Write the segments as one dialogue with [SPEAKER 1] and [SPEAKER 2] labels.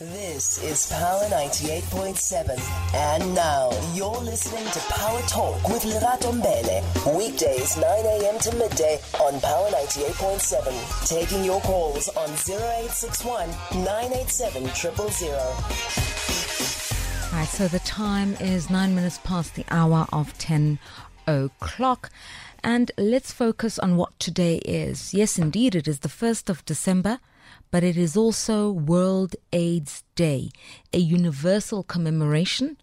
[SPEAKER 1] This is Power 98.7. And now you're listening to Power Talk with Lerato Mbele. Weekdays 9 a.m. to midday on Power 98.7. Taking your calls on 0861 987 000.
[SPEAKER 2] Right, so the time is nine minutes past the hour of 10 o'clock. And let's focus on what today is. Yes, indeed, it is the 1st of December, but it is also World AIDS Day, a universal commemoration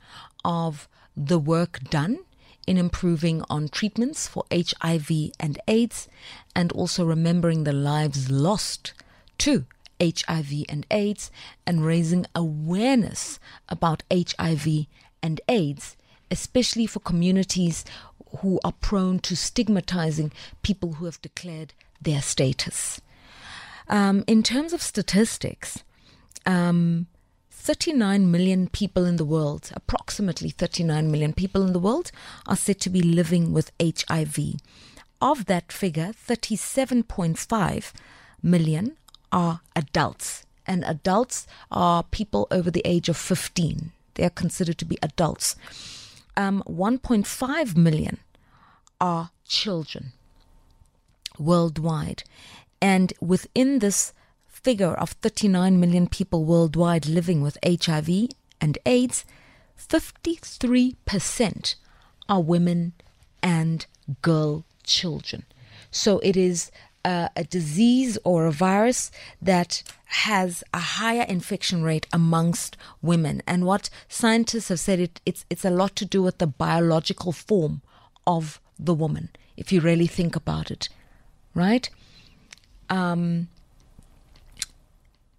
[SPEAKER 2] of the work done in improving on treatments for HIV and AIDS, and also remembering the lives lost to HIV and AIDS and raising awareness about HIV and AIDS, especially for communities who are prone to stigmatizing people who have declared their status. Um, in terms of statistics, um, 39 million people in the world, approximately 39 million people in the world, are said to be living with HIV. Of that figure, 37.5 million are adults, and adults are people over the age of 15. They are considered to be adults. Um, 1.5 million are children worldwide. And within this figure of 39 million people worldwide living with HIV and AIDS, 53% are women and girl children. So it is uh, a disease or a virus that has a higher infection rate amongst women. And what scientists have said, it, it's, it's a lot to do with the biological form of the woman, if you really think about it, right? Um,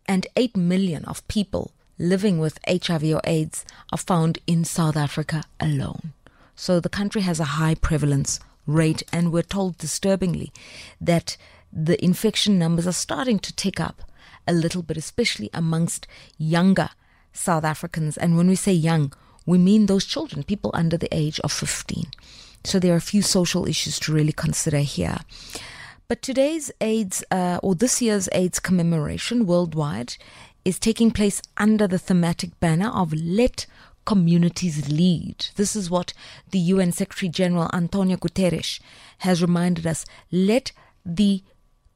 [SPEAKER 2] and 8 million of people living with HIV or AIDS are found in South Africa alone. So the country has a high prevalence rate, and we're told disturbingly that the infection numbers are starting to tick up a little bit, especially amongst younger South Africans. And when we say young, we mean those children, people under the age of 15. So there are a few social issues to really consider here. But today's AIDS, uh, or this year's AIDS commemoration worldwide, is taking place under the thematic banner of Let Communities Lead. This is what the UN Secretary General Antonio Guterres has reminded us. Let the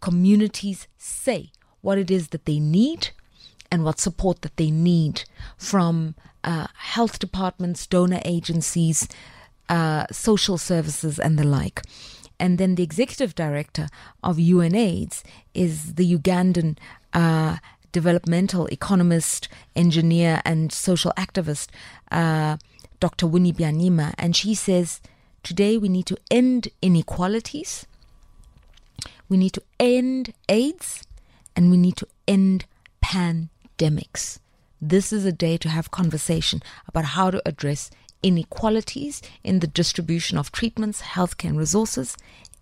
[SPEAKER 2] communities say what it is that they need and what support that they need from uh, health departments, donor agencies, uh, social services, and the like. And then the executive director of UNAIDS is the Ugandan uh, developmental economist, engineer, and social activist, uh, Dr. Winnie Byanyima. And she says, today we need to end inequalities, we need to end AIDS, and we need to end pandemics. This is a day to have conversation about how to address inequalities in the distribution of treatments, healthcare, and resources,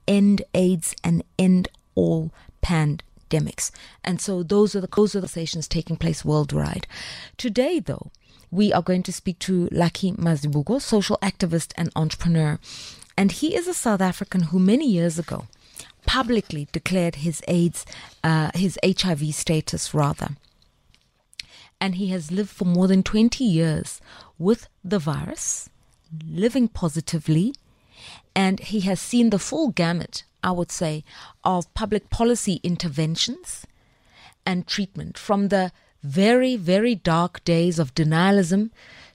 [SPEAKER 2] end AIDS, and end all pandemics. And so those are the those are the conversations taking place worldwide. Today, though, we are going to speak to Lucky Mazibuko, social activist and entrepreneur. And he is a South African who many years ago publicly declared his AIDS, uh, his HIV status rather. And he has lived for more than 20 years with the virus, living positively, and he has seen the full gamut, I would say, of public policy interventions and treatment. From the very, very dark days of denialism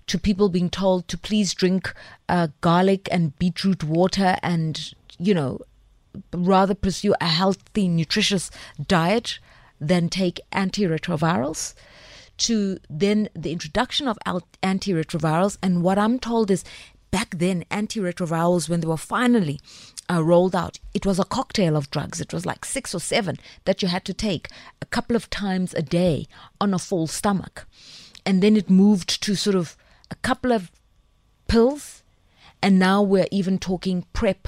[SPEAKER 2] to people being told to please drink uh, garlic and beetroot water and, you know, rather pursue a healthy, nutritious diet than take antiretrovirals to then the introduction of antiretrovirals. And what I'm told is back then, antiretrovirals, when they were finally uh, rolled out, it was a cocktail of drugs. It was like six or seven that you had to take a couple of times a day on a full stomach. And then it moved to sort of a couple of pills. And now we're even talking PrEP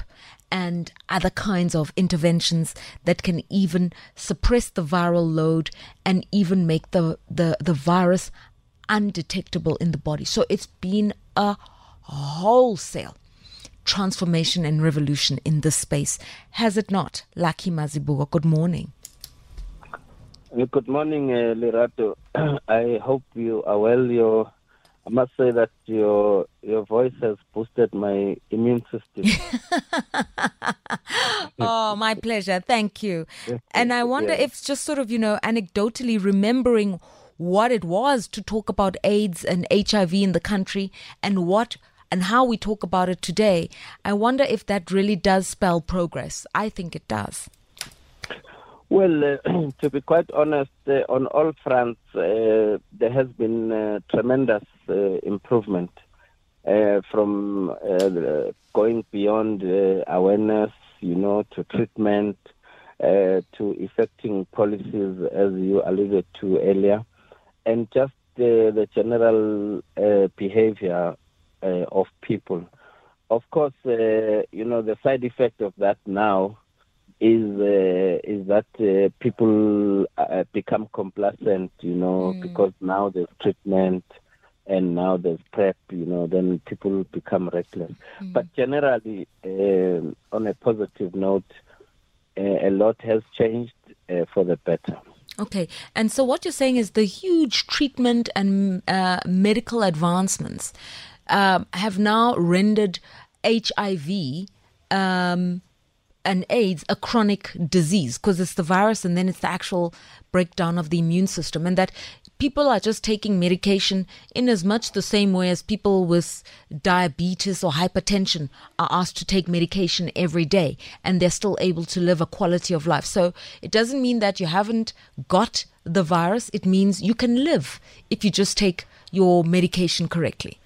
[SPEAKER 2] and other kinds of interventions that can even suppress the viral load and even make the, the, the virus undetectable in the body. So it's been a wholesale transformation and revolution in this space. Has it not? Lucky Mazibuko, good morning.
[SPEAKER 3] Good morning, uh, Lerato. I hope you are well. Your, I must say that your your voice has boosted my immune system.
[SPEAKER 2] Oh, my pleasure. Thank you. And I wonder if just sort of, you know, anecdotally remembering what it was to talk about AIDS and HIV in the country and what and how we talk about it today. I wonder if that really does spell progress. I think it does.
[SPEAKER 3] Well, uh, to be quite honest, uh, on all fronts, uh, there has been uh, tremendous uh, improvement uh, from going beyond awareness, you know, to treatment, to effecting policies, as you alluded to earlier, and just the general behavior of people. Of course, you know, the side effect of that now is uh, is that uh, people uh, become complacent, you know, because now there's treatment and now there's prep, you know, then people become reckless. But generally, um on a positive note, uh, a lot has changed uh, for the better.
[SPEAKER 2] Okay. And so what you're saying is the huge treatment and uh, medical advancements um, have now rendered HIV um, and AIDS a chronic disease because it's the virus and then it's the actual breakdown of the immune system. And that people are just taking medication in as much the same way as people with diabetes or hypertension are asked to take medication every day and they're still able to live a quality of life. So it doesn't mean that you haven't got the virus, it means you can live if you just take your medication correctly.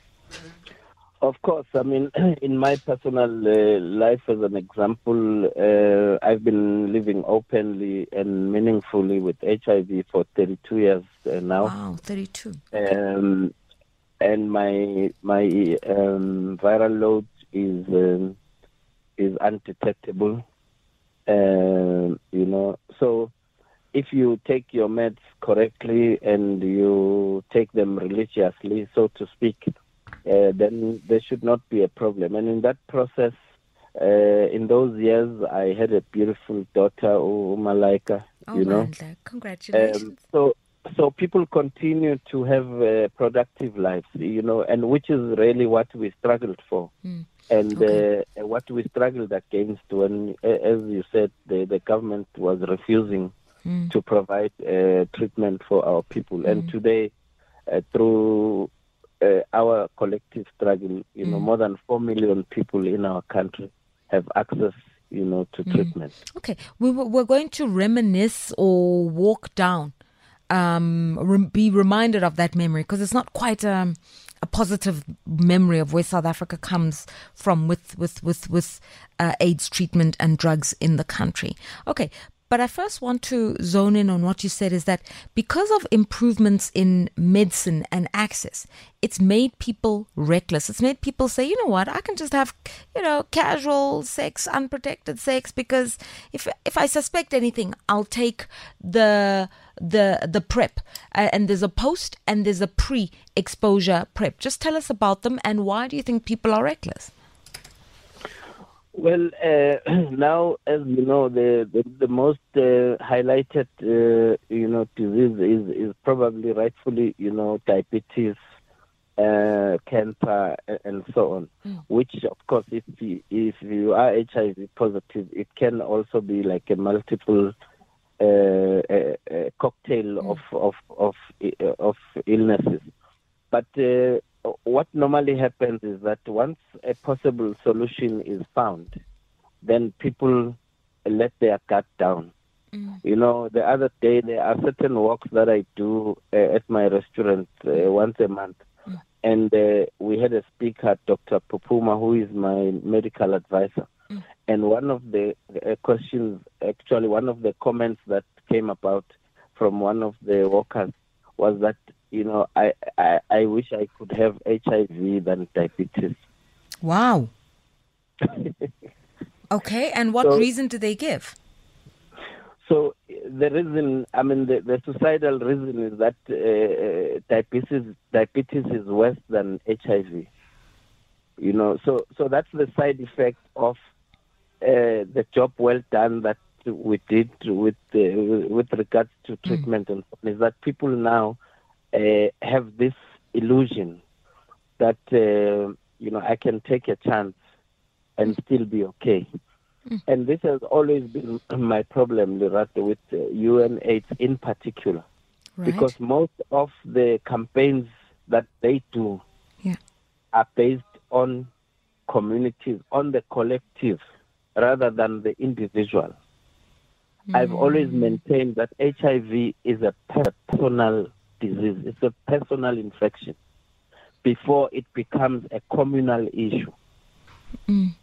[SPEAKER 3] Of course, I mean, in my personal uh, life, as an example, uh, I've been living openly and meaningfully with HIV for 32 years uh, now.
[SPEAKER 2] Wow, 32.
[SPEAKER 3] um, and my my um, viral load is um, is undetectable. Um, you know, so if you take your meds correctly and you take them religiously, so to speak, uh, then there should not be a problem. And in that process, uh, in those years, I had a beautiful daughter, Umalaika.
[SPEAKER 2] Oh,
[SPEAKER 3] you know,
[SPEAKER 2] Mandla, congratulations.
[SPEAKER 3] um, so so people continue to have uh, productive lives, you know, and which is really what we struggled for,
[SPEAKER 2] Mm.
[SPEAKER 3] and
[SPEAKER 2] Okay.
[SPEAKER 3] uh, what we struggled against when, uh, as you said, the the government was refusing
[SPEAKER 2] Mm.
[SPEAKER 3] to provide uh, treatment for our people, and today, uh, through uh, our collective struggle, you know, more than four million people in our country have access, you know, to treatment.
[SPEAKER 2] Okay, we, were- going to reminisce or walk down, um, rem- be reminded of that memory because it's not quite um, a positive memory of where South Africa comes from with with with with uh, AIDS treatment and drugs in the country. Okay. But I first want to zone in on what you said is that because of improvements in medicine and access, it's made people reckless. It's made people say, you know what, I can just have, you know, casual sex, unprotected sex because if if I suspect anything, I'll take the the the prep. Uh, and there's a post and there's a pre-exposure prep. Just tell us about them and why do you think people are reckless?
[SPEAKER 3] Well, uh, now, as you know, the the, the most uh, highlighted, uh, you know, disease is is probably rightfully, you know, diabetes, uh, cancer, and so on. Which, of course, if you, if you are HIV positive, it can also be like a multiple uh, a, a cocktail of of of uh, of illnesses. But uh, what normally happens is that once a possible solution is found, then people let their guard down. You know, the other day there are certain walks that I do uh, at my restaurant uh, once a month, and uh, we had a speaker, Dr. Popuma, who is my medical advisor. And one of the uh, questions, actually, one of the comments that came about from one of the workers was that, you know, I, I, I wish I could have HIV than diabetes.
[SPEAKER 2] Wow. okay, and what
[SPEAKER 3] So-
[SPEAKER 2] reason do they give?
[SPEAKER 3] So the reason, I mean, the, the societal reason is that uh, diabetes diabetes is worse than HIV. You know, so so that's the side effect of uh, the job well done that we did with uh, with regards to mm. treatment mm. and is that people now uh, have this illusion that uh, you know I can take a chance and still be okay. Mm. And this has always been my problem, Lerato, with uh, UNAIDS in particular, right. because most of the campaigns that they do
[SPEAKER 2] yeah.
[SPEAKER 3] are based on communities, on the collective, rather than the individual. Mm. I've always maintained that HIV is a personal disease, it's a personal infection before it becomes a communal issue.
[SPEAKER 2] Mm.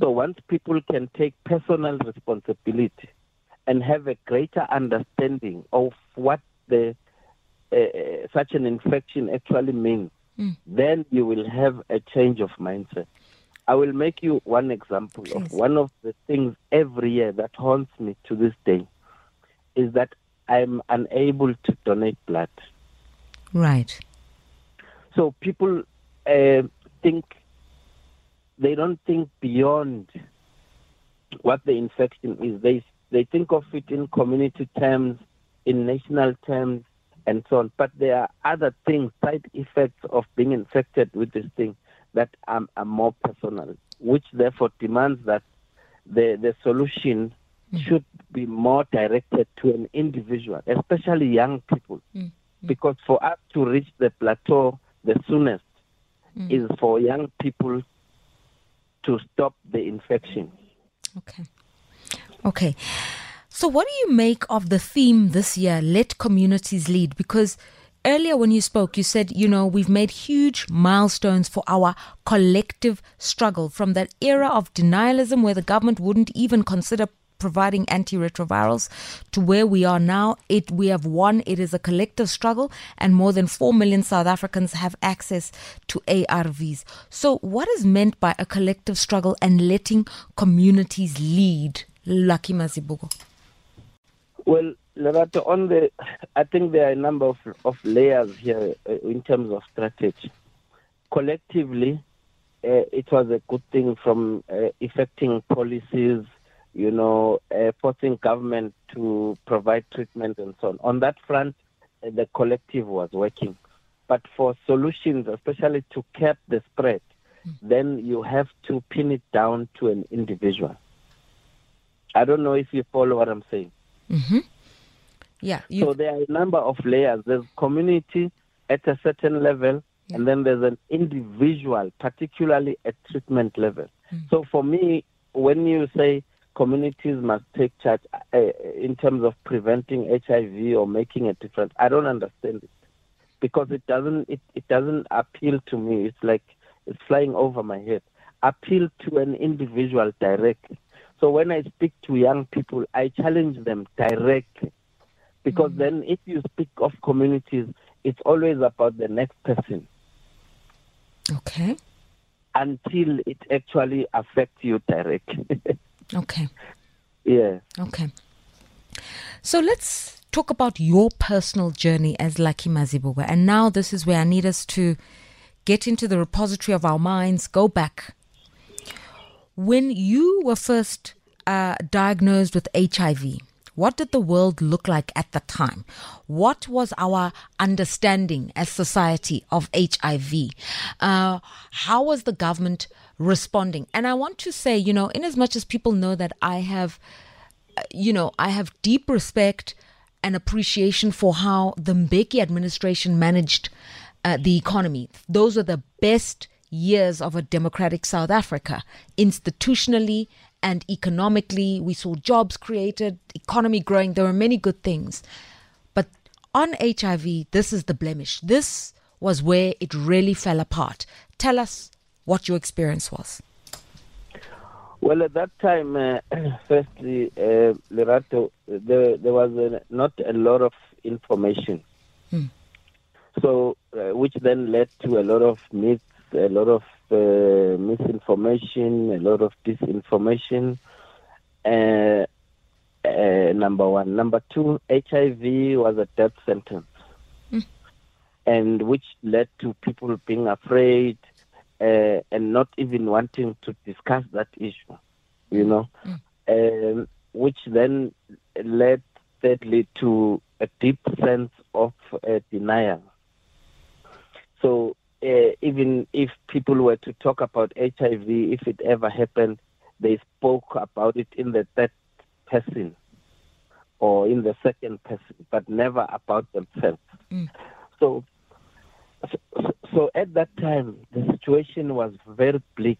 [SPEAKER 3] So once people can take personal responsibility and have a greater understanding of what the uh, uh, such an infection actually means,
[SPEAKER 2] mm.
[SPEAKER 3] then you will have a change of mindset. I will make you one example Please. of one of the things every year that haunts me to this day is that I'm unable to donate blood.
[SPEAKER 2] Right.
[SPEAKER 3] So people uh, think they don't think beyond what the infection is. They they think of it in community terms, in national terms, and so on. But there are other things, side effects of being infected with this thing that are, are more personal, which therefore demands that the the solution mm. should be more directed to an individual, especially young people,
[SPEAKER 2] mm.
[SPEAKER 3] Because for us to reach the plateau the soonest mm. is for young people to stop the infection.
[SPEAKER 2] Okay. Okay. So, what do you make of the theme this year, Let Communities Lead? Because earlier when you spoke, you said, you know, we've made huge milestones for our collective struggle from that era of denialism where the government wouldn't even consider providing antiretrovirals to where we are now. It we have won. It is a collective struggle, and more than four million South Africans have access to ARVs. So, what is meant by a collective struggle and letting communities lead? Lucky Mazibuko.
[SPEAKER 3] Well, Lerato, on the, I think there are a number of, of layers here uh, in terms of strategy. Collectively, uh, it was a good thing from uh, effecting policies you know, uh, forcing government to provide treatment and so on. On that front, uh, the collective was working. But for solutions, especially to cap the spread, mm. then you have to pin it down to an individual. I don't know if you follow what I'm saying.
[SPEAKER 2] Mm-hmm. Yeah.
[SPEAKER 3] You... So there are a number of layers. There's community at a certain level, yeah. and then there's an individual, particularly at treatment level. Mm. So for me, when you say communities must take charge uh, in terms of preventing HIV or making a difference. I don't understand it because it doesn't it, it doesn't appeal to me. It's like it's flying over my head. Appeal to an individual directly. So when I speak to young people, I challenge them directly because mm-hmm. then if you speak of communities, it's always about the next person.
[SPEAKER 2] Okay.
[SPEAKER 3] Until it actually affects you directly.
[SPEAKER 2] Okay.
[SPEAKER 3] Yeah.
[SPEAKER 2] Okay. So let's talk about your personal journey as Lucky Mazibuko. And now this is where I need us to get into the repository of our minds, go back. When you were first uh, diagnosed with HIV, what did the world look like at the time? What was our understanding as society of HIV? Uh, how was the government responding? And I want to say, you know, in as much as people know that I have, uh, you know, I have deep respect and appreciation for how the Mbeki administration managed uh, the economy. Those were the best years of a democratic South Africa, institutionally and economically. We saw jobs created, economy growing. There were many good things. But on HIV, this is the blemish. This was where it really fell apart. Tell us what your experience was.
[SPEAKER 3] Well, at that time, uh, firstly, uh, Lerato, there, there was uh, not a lot of information.
[SPEAKER 2] Hmm.
[SPEAKER 3] So, uh, which then led to a lot of myths, a lot of uh, misinformation, a lot of disinformation. Uh, Uh, number one. Number two, HIV was a death sentence, mm. and which led to people being afraid uh, and not even wanting to discuss that issue. You know, mm. um, which then led thirdly to a deep sense of uh, denial. So uh, even if people were to talk about HIV, if it ever happened, they spoke about it in the third person or in the second person, but never about themselves. Mm. So, so, so at that time, the situation was very bleak.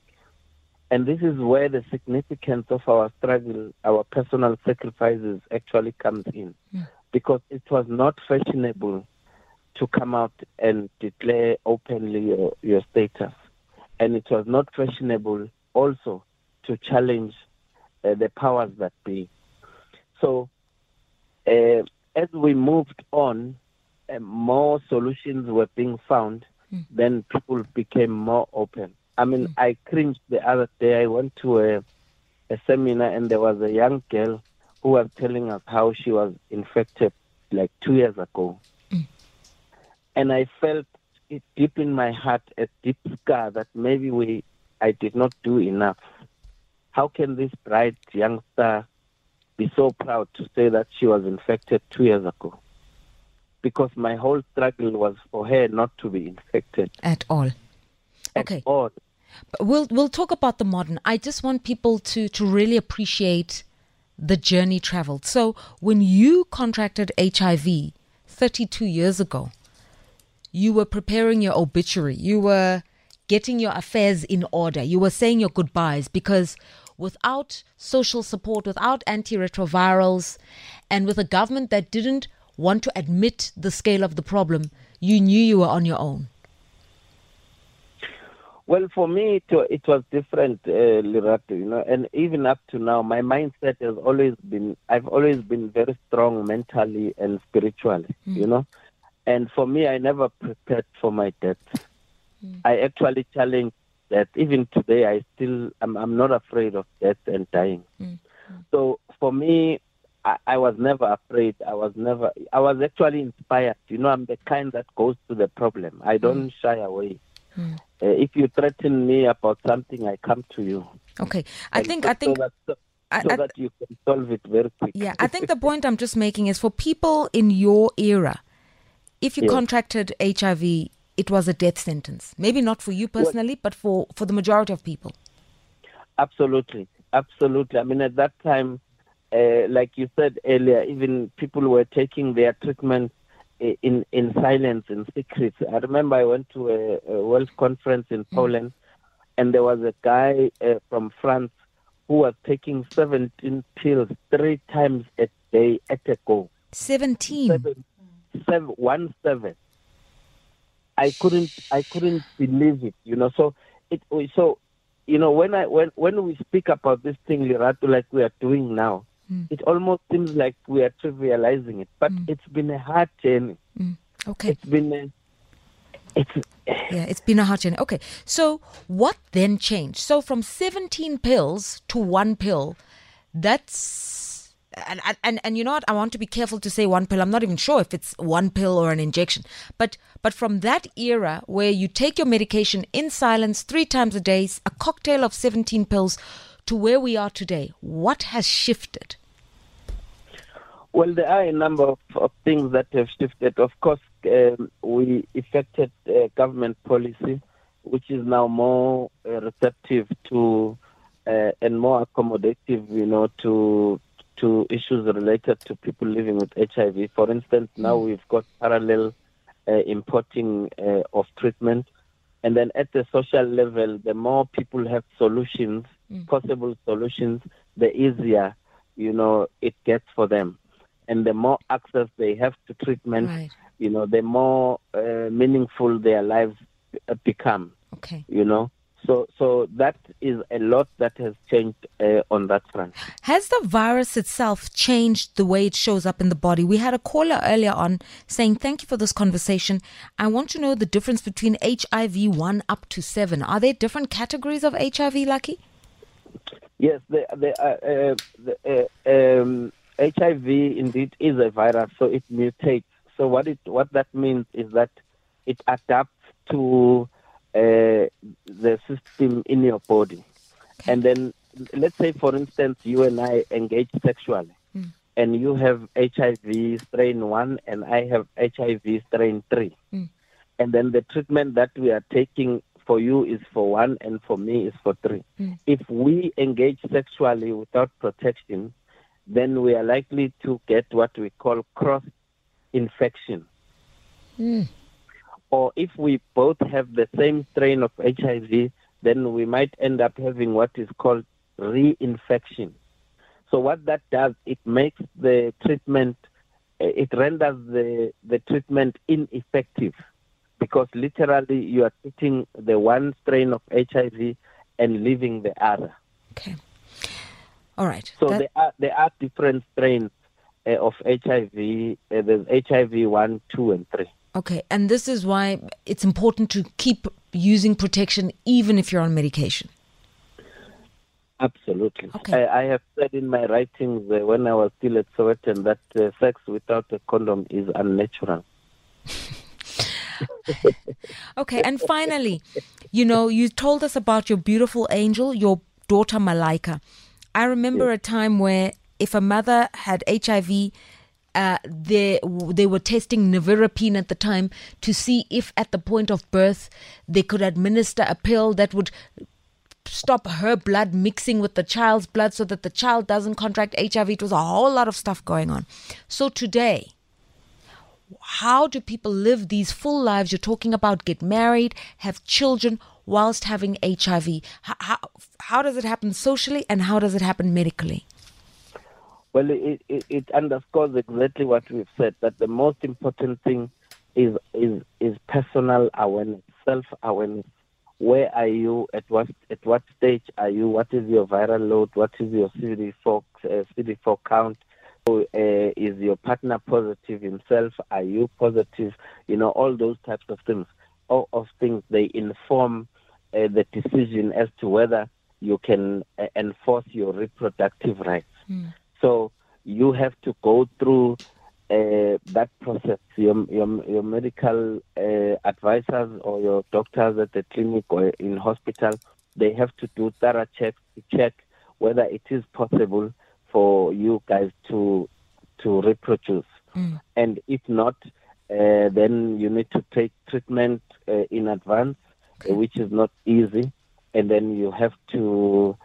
[SPEAKER 3] And this is where the significance of our struggle, our personal sacrifices actually comes in. Mm. Because it was not fashionable to come out and declare openly your, your status. And it was not fashionable also to challenge uh, the powers that be. So, uh, as we moved on, more solutions were being found, mm. then people became more open. I mean, mm. I cringed the other day. I went to a, a seminar and there was a young girl who was telling us how she was infected like two years ago. Mm. And I felt it deep in my heart, a deep scar that maybe we, I did not do enough. How can this bright youngster be so proud to say that she was infected two years ago? Because my whole struggle was for her not to be infected
[SPEAKER 2] at all.
[SPEAKER 3] At
[SPEAKER 2] okay.
[SPEAKER 3] All.
[SPEAKER 2] But we'll we'll talk about the modern. I just want people to to really appreciate the journey traveled. So when you contracted HIV 32 years ago, you were preparing your obituary. You were getting your affairs in order. You were saying your goodbyes because without social support, without antiretrovirals, and with a government that didn't want to admit the scale of the problem, you knew you were on your own.
[SPEAKER 3] Well, for me, it, it was different, uh, Lerato, you know, and even up to now, my mindset has always been, I've always been very strong mentally and spiritually, mm. you know, and for me, I never prepared for my death. Mm. I actually challenged that Even today, I still I'm, I'm not afraid of death and dying. Mm. So for me, I, I, was never afraid. I was never. I was actually inspired. You know, I'm the kind that goes to the problem. I don't mm. shy away. Mm. Uh, if you threaten me about something, I come to you.
[SPEAKER 2] Okay, I and think so, I think.
[SPEAKER 3] So that, so, I, that you can solve it very quickly.
[SPEAKER 2] Yeah, I think the point I'm just making is for people in your era, if you yes. contracted HIV it was a death sentence. Maybe not for you personally, well, but for, for the majority of people.
[SPEAKER 3] Absolutely. Absolutely. I mean, at that time, uh, like you said earlier, even people were taking their treatment in, in silence, in secret. I remember I went to a, a World Conference in mm. Poland, and there was a guy uh, from France who was taking 17 pills three times a day at a go.
[SPEAKER 2] 17?
[SPEAKER 3] Seven, seven, one seven. I couldn't I couldn't believe it, you know. So it so you know when I when when we speak about this thing, Lerato, like we are doing now, mm. it almost seems like we are trivializing it. But mm. it's been a hard journey.
[SPEAKER 2] Mm. Okay.
[SPEAKER 3] It's been a, it's
[SPEAKER 2] yeah, it's been a hard journey. Okay, so what then changed? So from 17 pills to one pill, that's and, and and you know what i want to be careful to say one pill i'm not even sure if it's one pill or an injection but but from that era where you take your medication in silence three times a day a cocktail of 17 pills to where we are today what has shifted
[SPEAKER 3] well there are a number of, of things that have shifted of course um, we effected uh, government policy which is now more uh, receptive to uh, and more accommodative, you know, to to issues related to people living with HIV. For instance, now mm. we've got parallel uh, importing uh, of treatment. And then at the social level, the more people have solutions, mm. possible solutions, the easier, you know, it gets for them. And the more access they have to treatment, right. you know, the more uh, meaningful their lives become.
[SPEAKER 2] Okay.
[SPEAKER 3] You know, so, so that is a lot that has changed uh, on that front.
[SPEAKER 2] Has the virus itself changed the way it shows up in the body? We had a caller earlier on saying, "Thank you for this conversation. I want to know the difference between HIV one up to seven. Are there different categories of HIV, Lucky?"
[SPEAKER 3] Yes, the, the, uh, uh, the, uh, um, HIV indeed is a virus, so it mutates. So what it what that means is that it adapts to uh, the system in your body, okay. and then let's say, for instance, you and I engage sexually, mm. and you have HIV strain one, and I have HIV strain three, mm. and then the treatment that we are taking for you is for one, and for me is for three. Mm. If we engage sexually without protection, then we are likely to get what we call cross infection. Mm. Or if we both have the same strain of HIV, then we might end up having what is called reinfection. So what that does, it makes the treatment, eh, it renders the, the treatment ineffective because literally you are treating the one strain of HIV and leaving the other.
[SPEAKER 2] Okay. All right.
[SPEAKER 3] So that... there are there are different strains uh, of HIV. Uh, there's HIV one, two, and three.
[SPEAKER 2] Okay, and this is why it's important to keep using protection even if you're on medication.
[SPEAKER 3] Absolutely. Okay. I, I, have said in my writings uh, when I was still at Sowetan that uh, sex without a condom is unnatural.
[SPEAKER 2] okay, and finally, you know, you told us about your beautiful angel, your daughter Malaika. I remember yes. a time where if a mother had HIV, uh, they they were testing nevirapine at the time to see if at the point of birth they could administer a pill that would stop her blood mixing with the child's blood so that the child doesn't contract HIV. It was a whole lot of stuff going on. So today, how do people live these full lives? You're talking about get married, have children whilst having HIV. How, how, how does it happen socially and how does it happen medically?
[SPEAKER 3] Well, it, it, it underscores exactly what we've said that the most important thing is is is personal awareness, self awareness where are you? At what at what stage are you? What is your viral load? What is your cd4 uh, cd4 count? Uh, is your partner positive himself? Are you positive? You know all those types of things all of things they inform uh, the decision as to whether you can uh, enforce your reproductive rights. Mm. So you have to go through uh, that process, your, your, your medical uh, advisors or your doctors at the clinic or in hospital, they have to do thorough checks to check whether it is possible for you guys to to reproduce. Mm. And if not, uh, then you need to take treatment uh, in advance, okay. which is not easy. And then you have to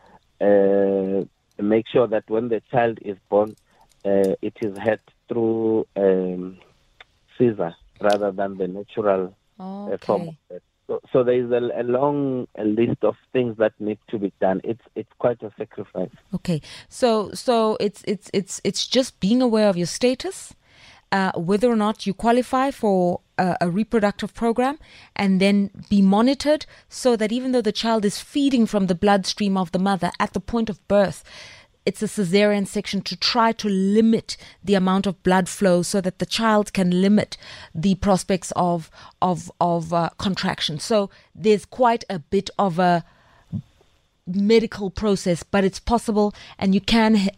[SPEAKER 3] uh, make sure that when the child is born, uh, it is had through um, Caesar rather than the natural
[SPEAKER 2] okay.
[SPEAKER 3] uh, form. So, so there is a, a long a list of things that need to be done. It's it's quite a sacrifice.
[SPEAKER 2] Okay, so so it's it's it's it's just being aware of your status, uh, whether or not you qualify for a, a, reproductive program, and then be monitored so that even though the child is feeding from the bloodstream of the mother at the point of birth, it's a cesarean section to try to limit the amount of blood flow so that the child can limit the prospects of of of uh, contraction. So there's quite a bit of a medical process, but it's possible, and you can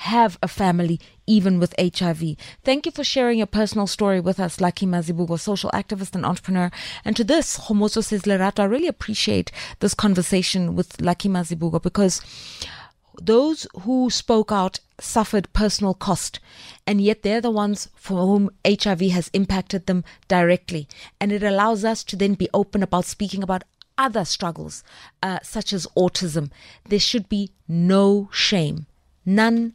[SPEAKER 2] have a family even with HIV. Thank you for sharing your personal story with us, Lucky Mazibuko, social activist and entrepreneur. And to this, Homoso says Lerato, I really appreciate this conversation with Lucky Mazibuko because those who spoke out suffered personal cost, and yet they're the ones for whom HIV has impacted them directly. And it allows us to then be open about speaking about other struggles, uh, such as autism. There should be no shame, none